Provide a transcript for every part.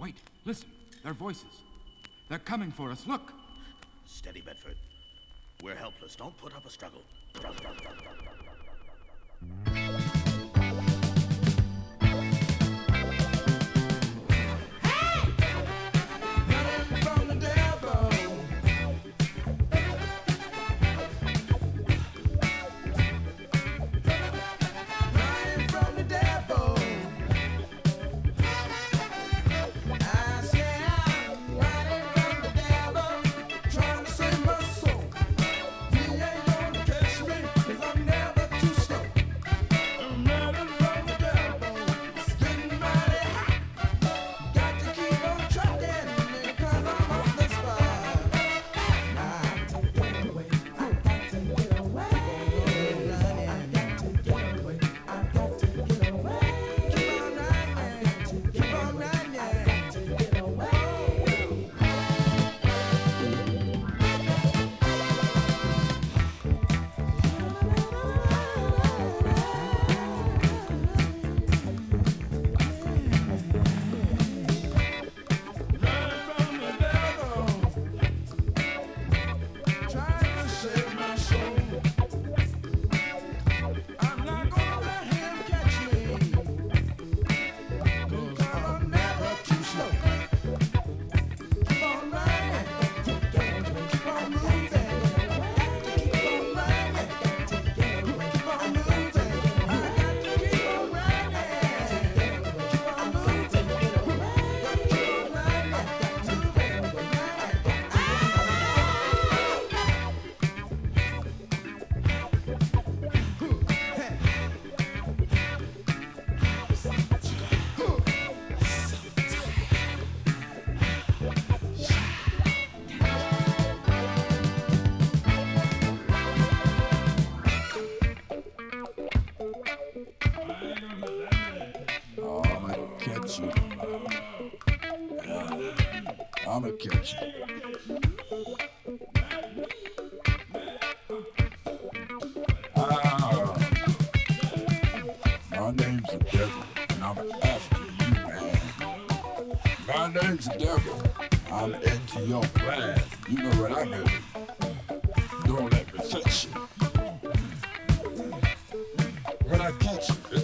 Wait, listen. Their voices. They're coming for us. Look. Steady, Bedford. We're helpless. Don't put up a struggle. it together. I'm into your plan. You know what I mean. Don't let me touch you. When I catch you,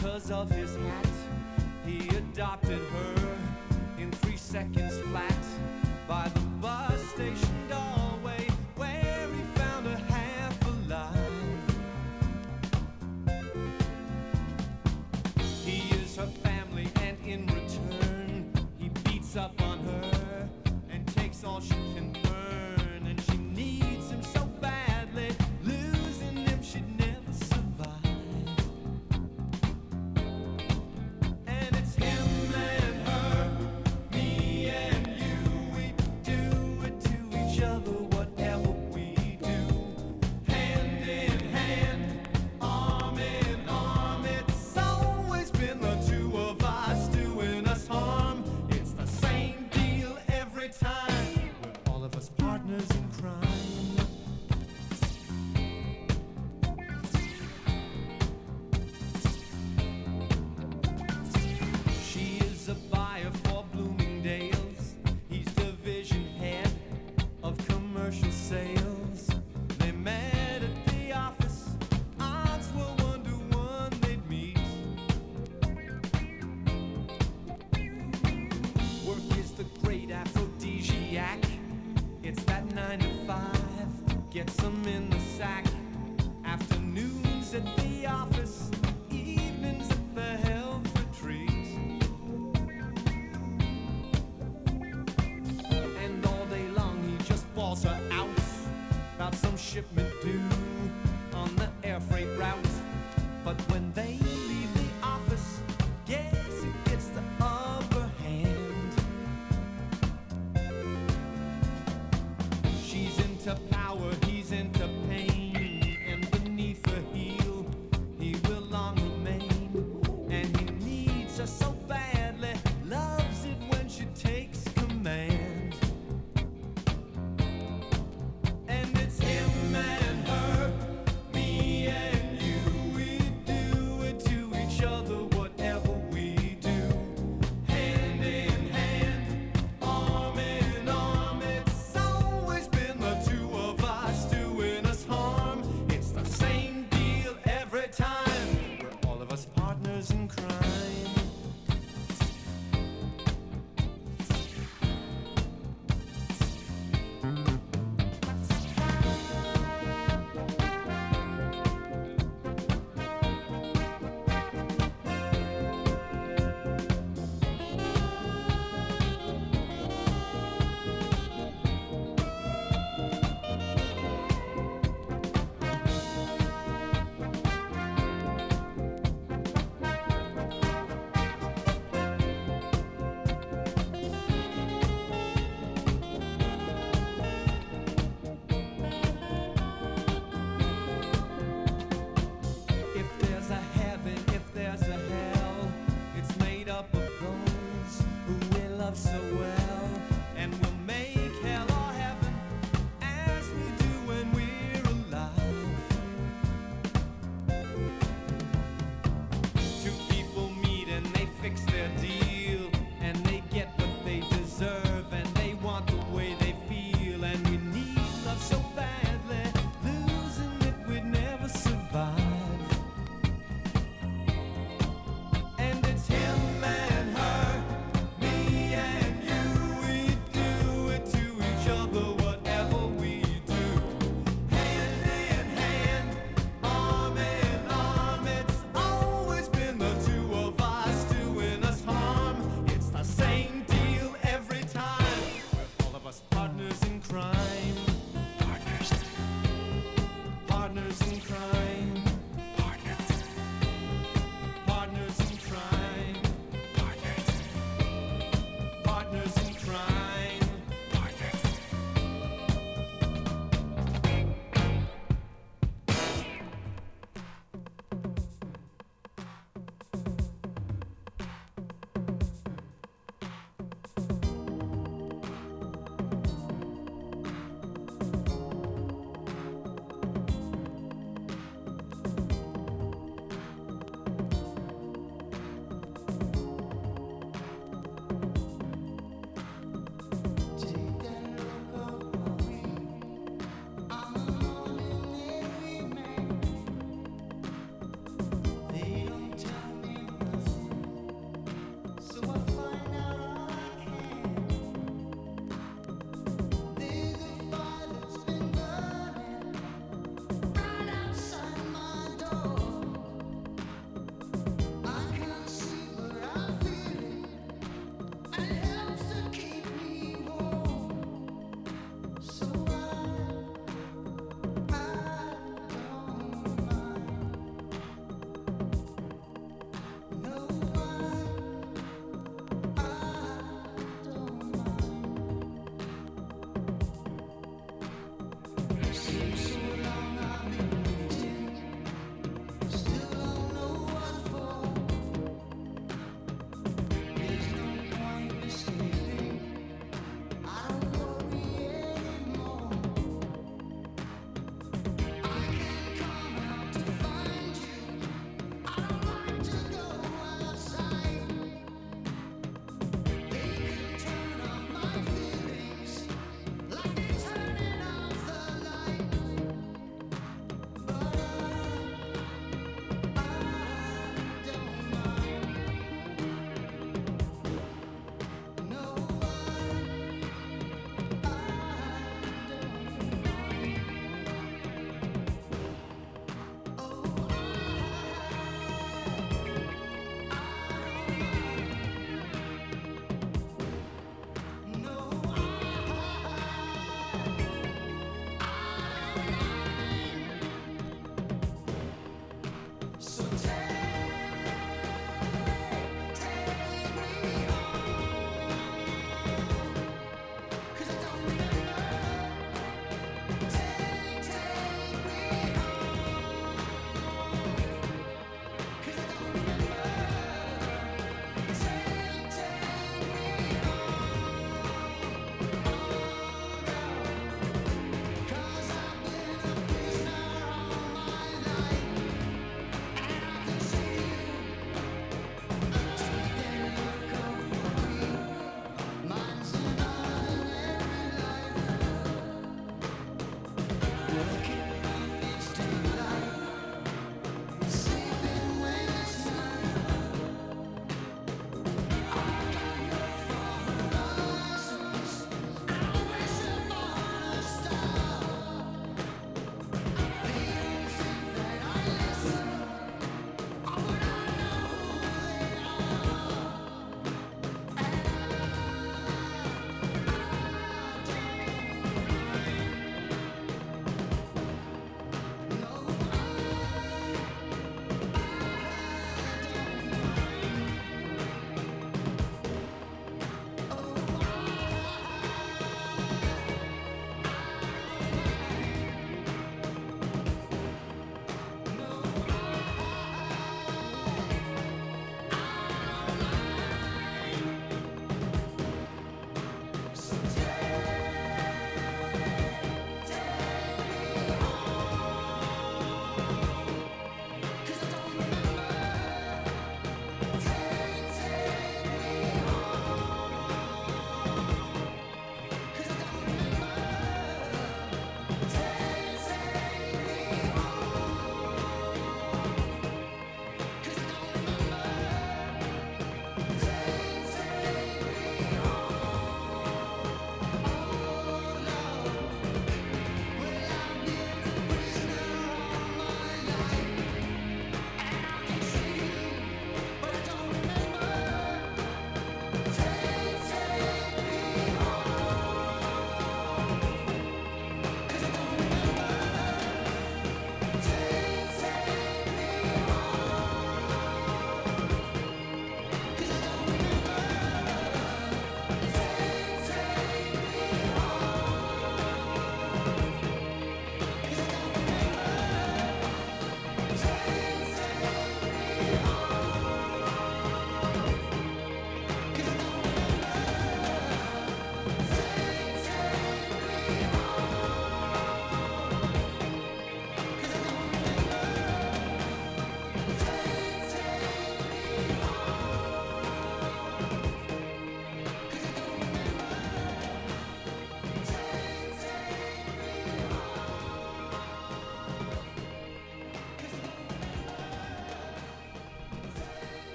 cause of his hat. He adopted her in three seconds.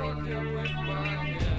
Put on my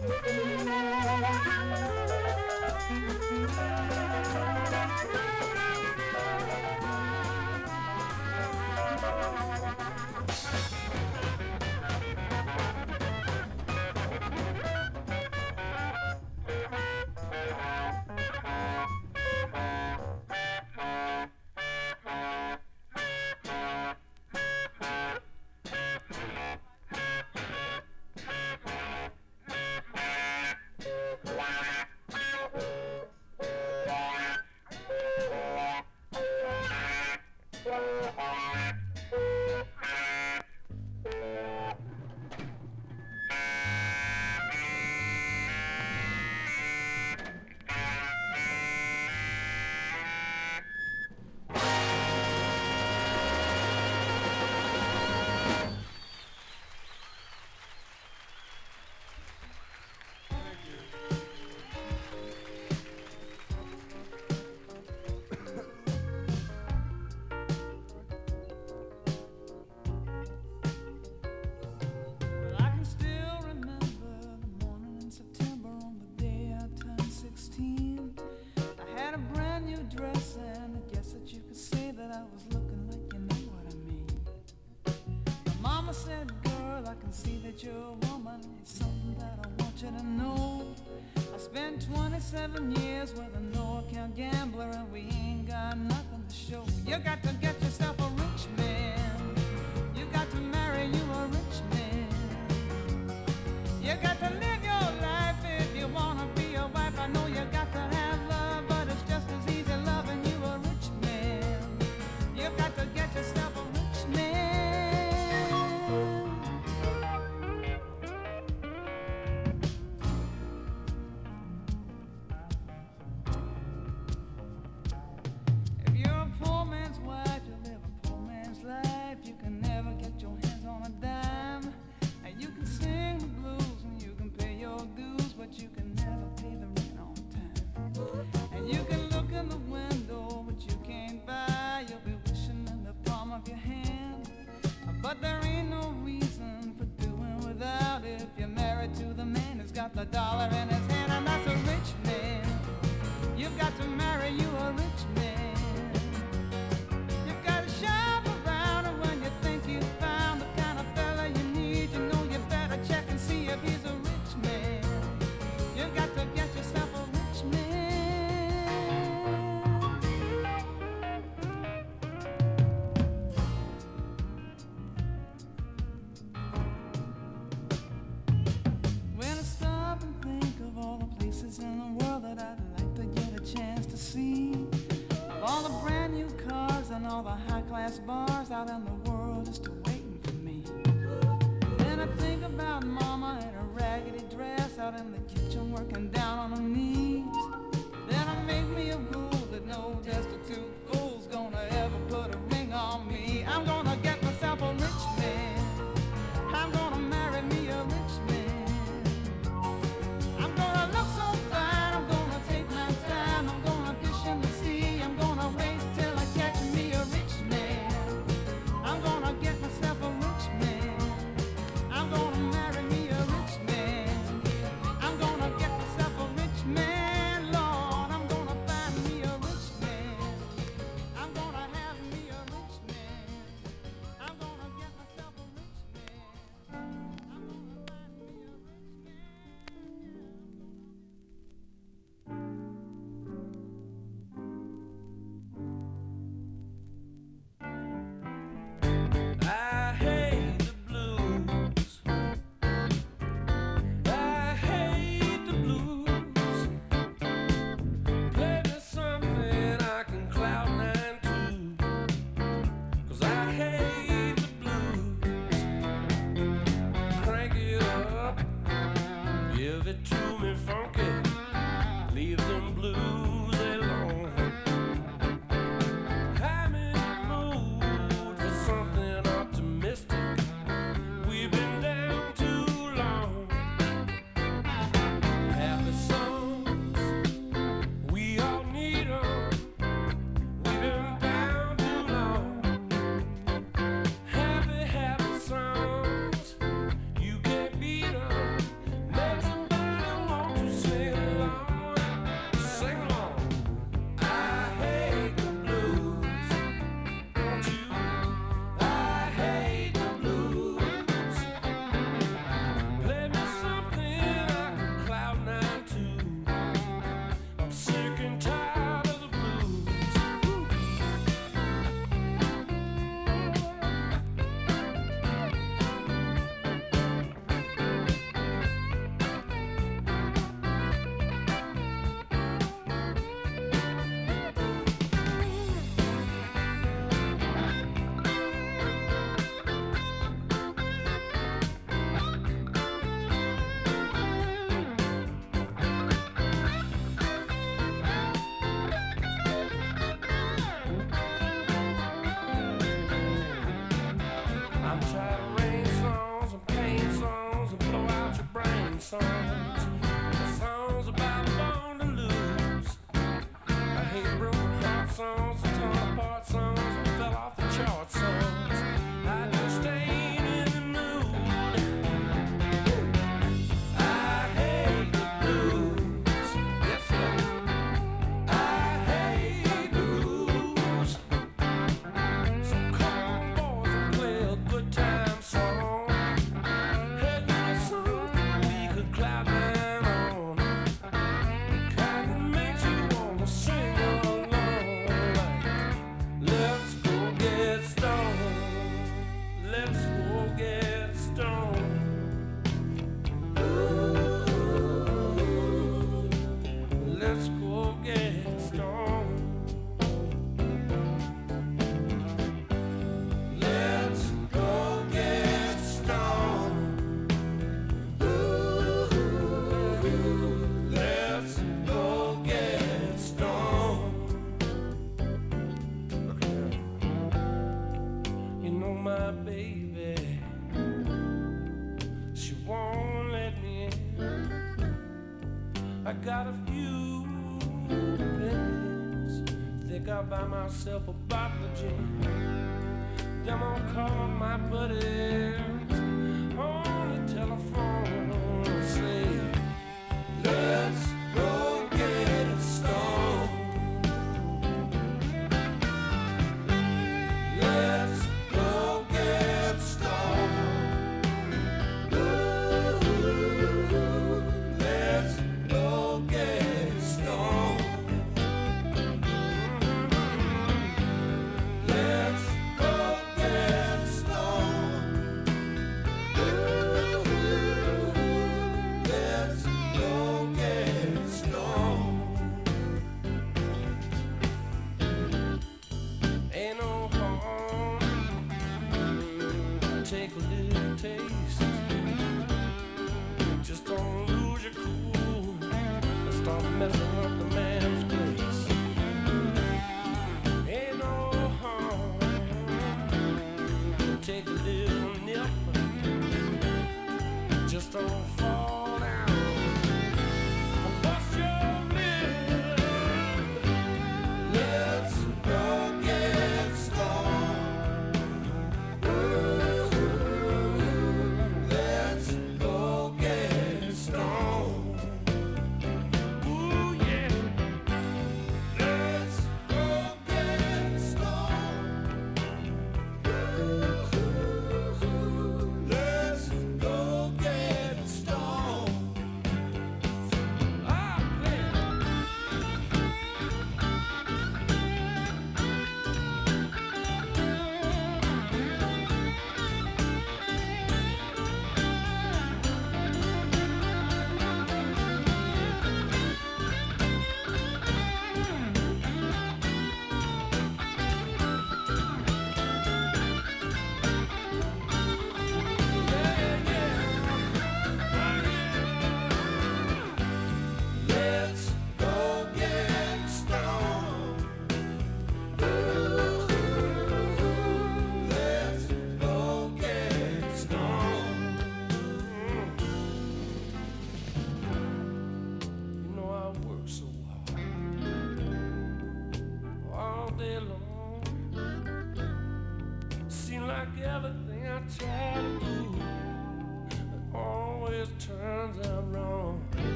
Música seven years with a no account gambler, and we ain't got nothing to show. You got to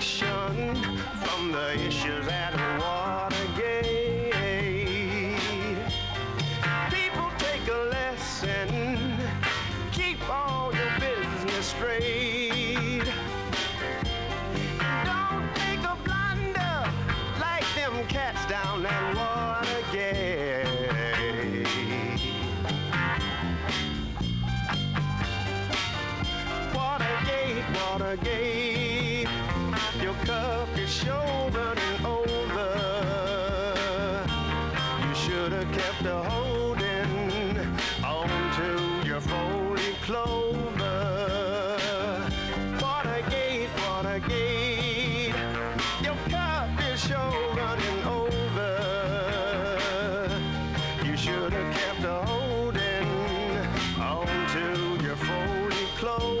the four-leaf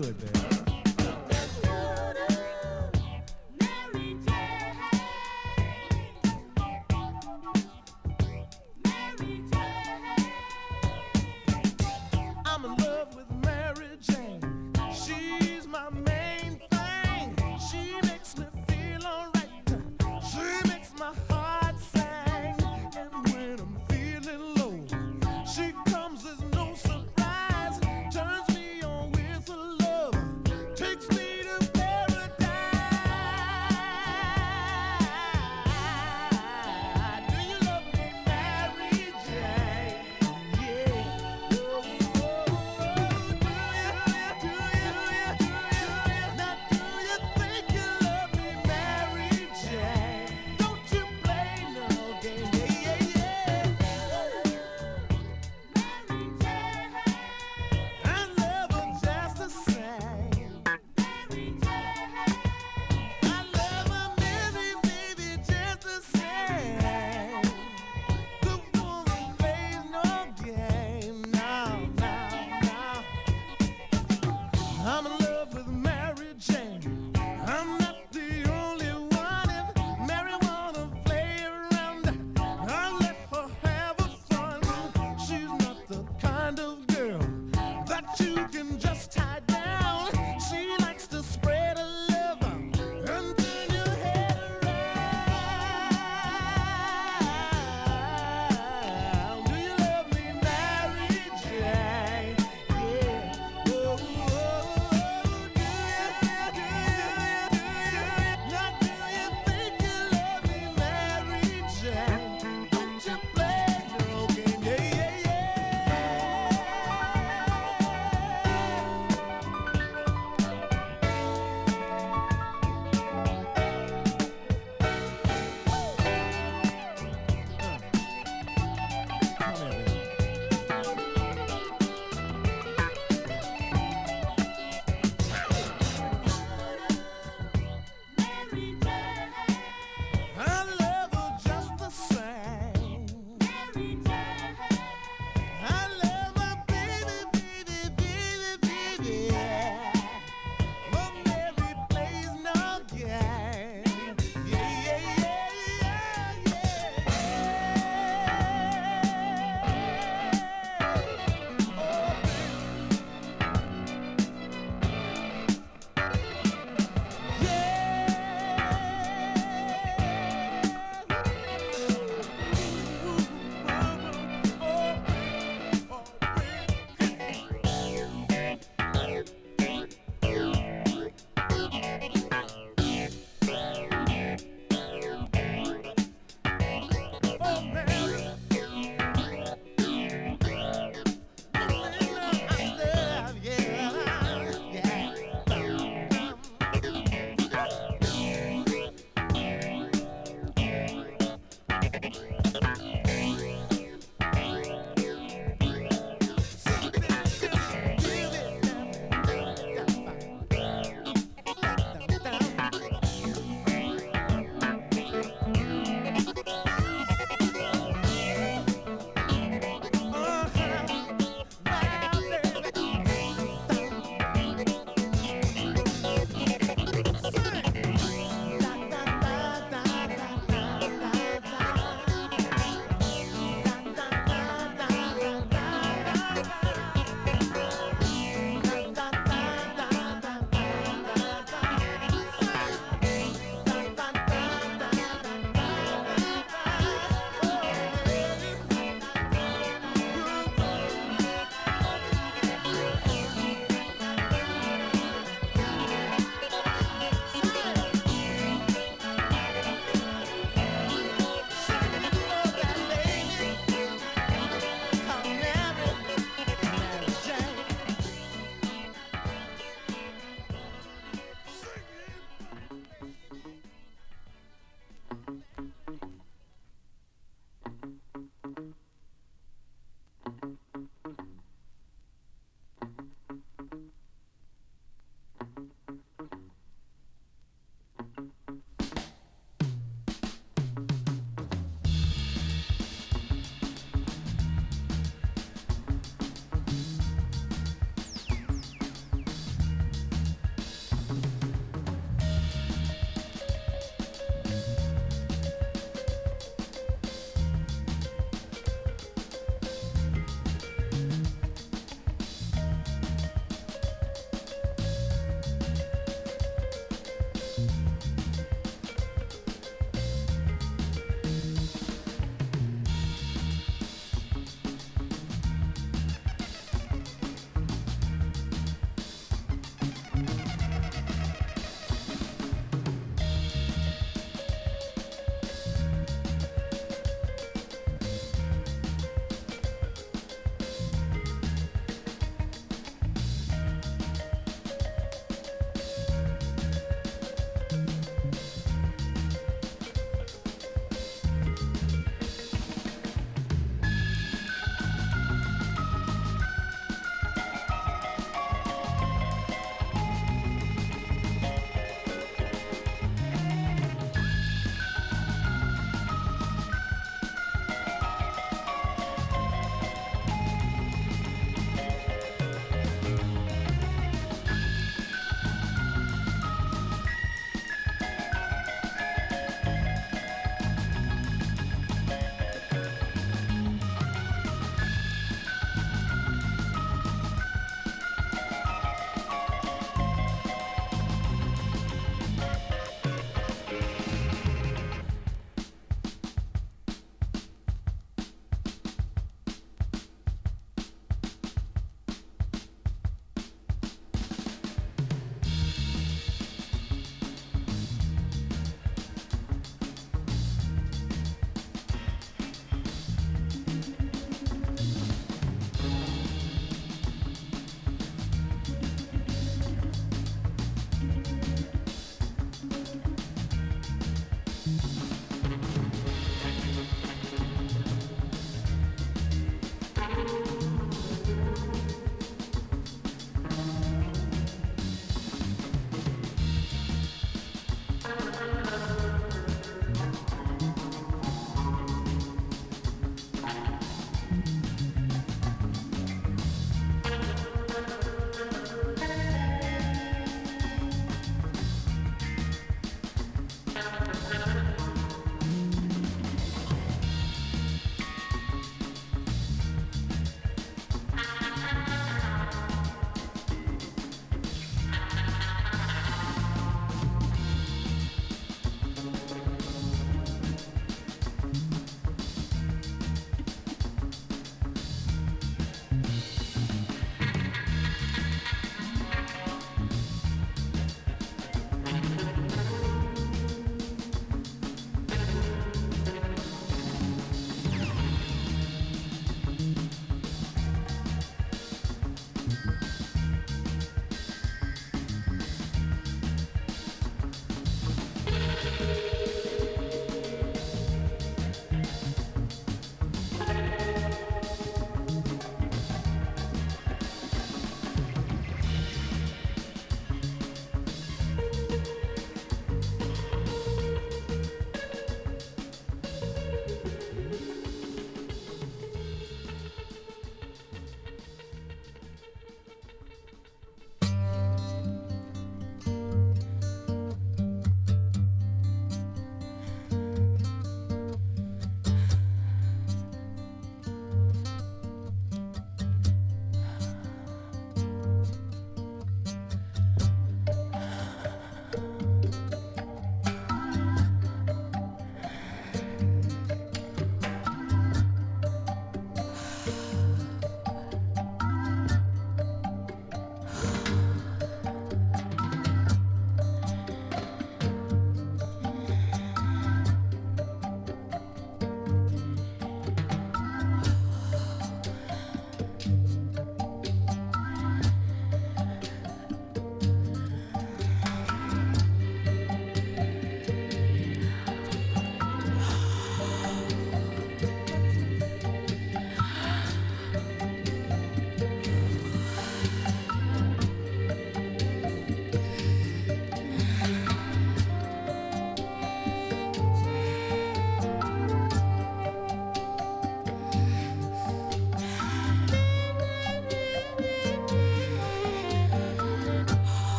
Do it, baby.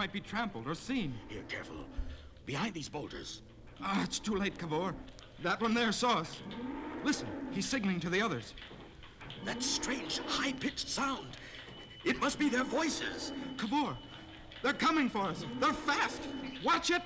Might be trampled or seen. Here, careful. Behind these boulders. Ah, it's too late, Cavour. That one there saw us. Listen, he's signaling to the others. That strange, high-pitched sound. It must be their voices. Cavour, they're coming for us. They're fast. Watch it.